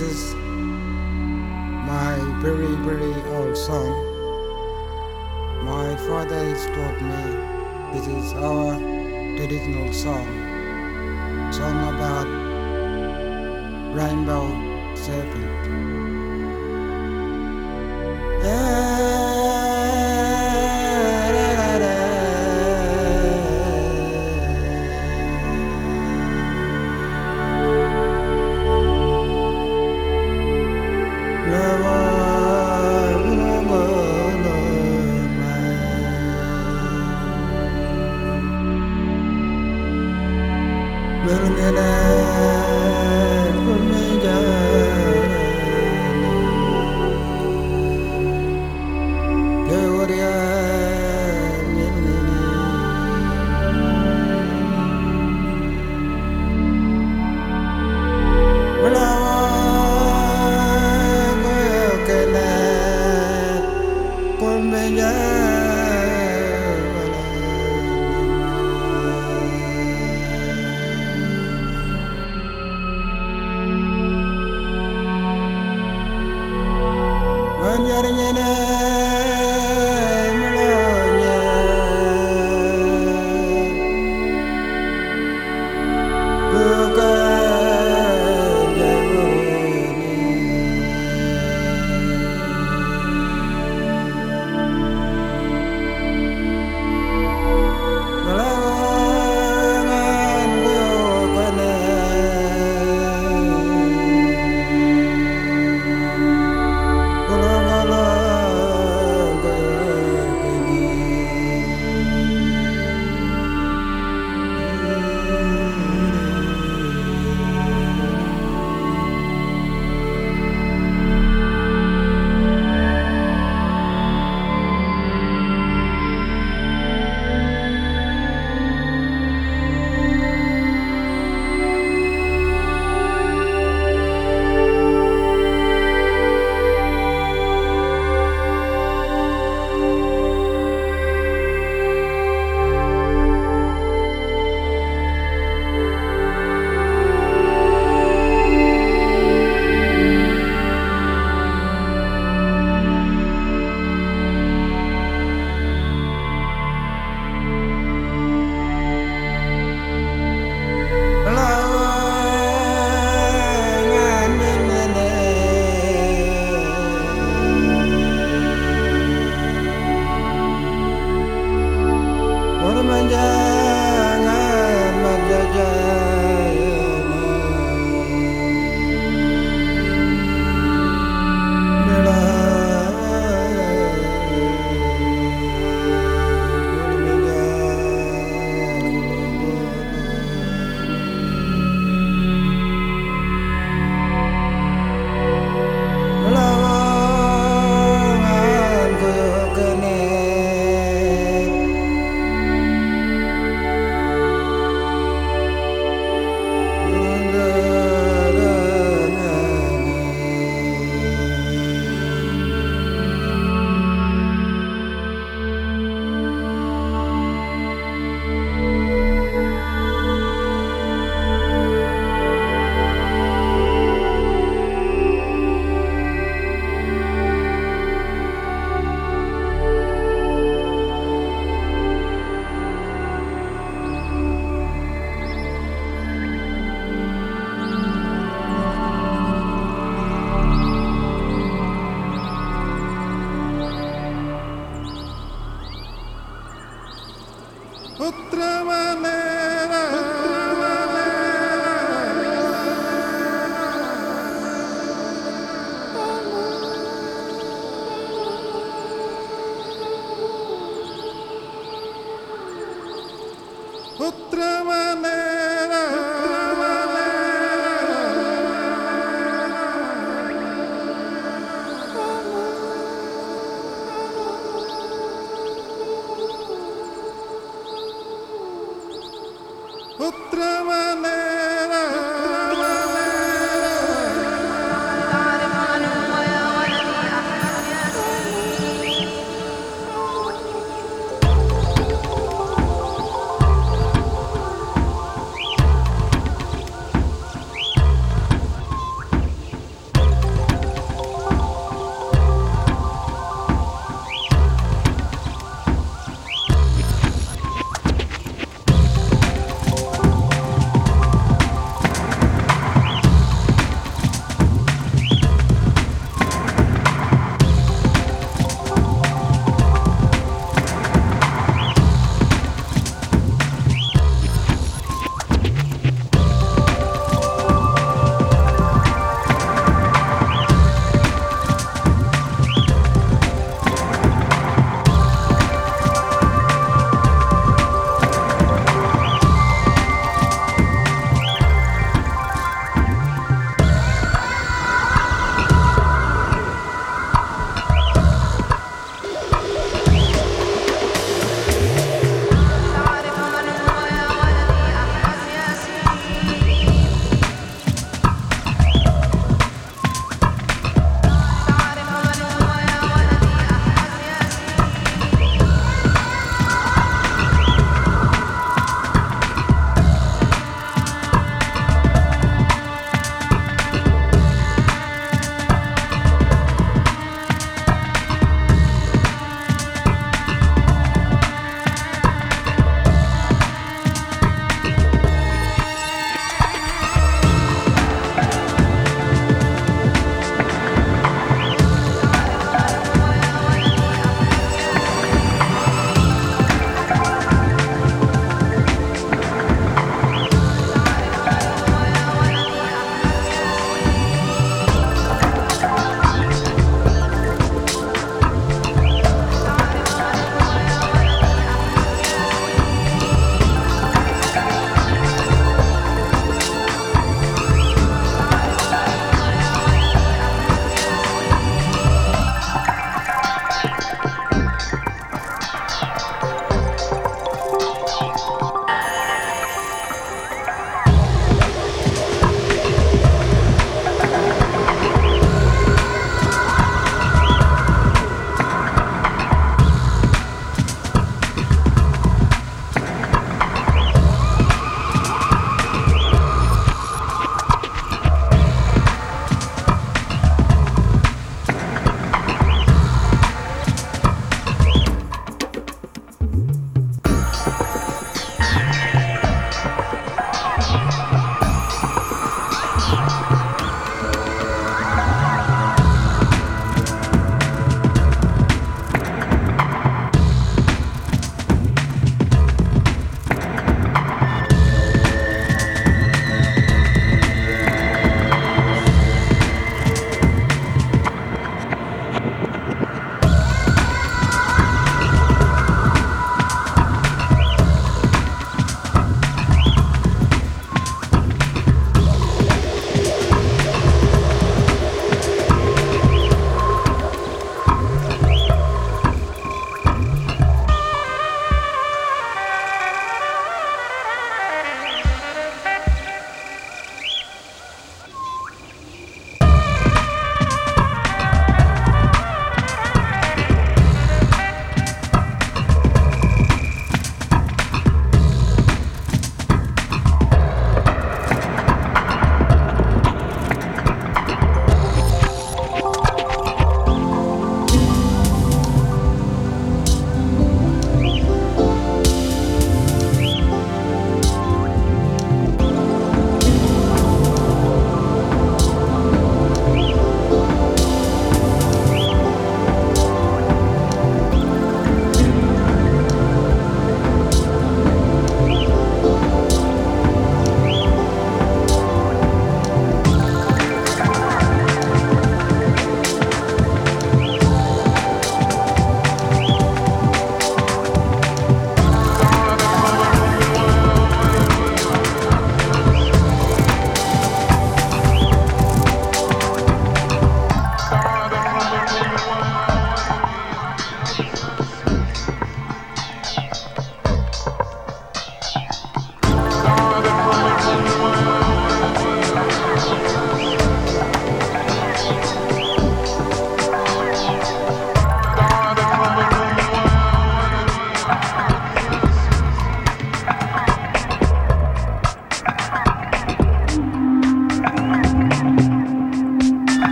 this is my very, very old song. My father has taught me this is our traditional song. Song about rainbow serpent. Yeah.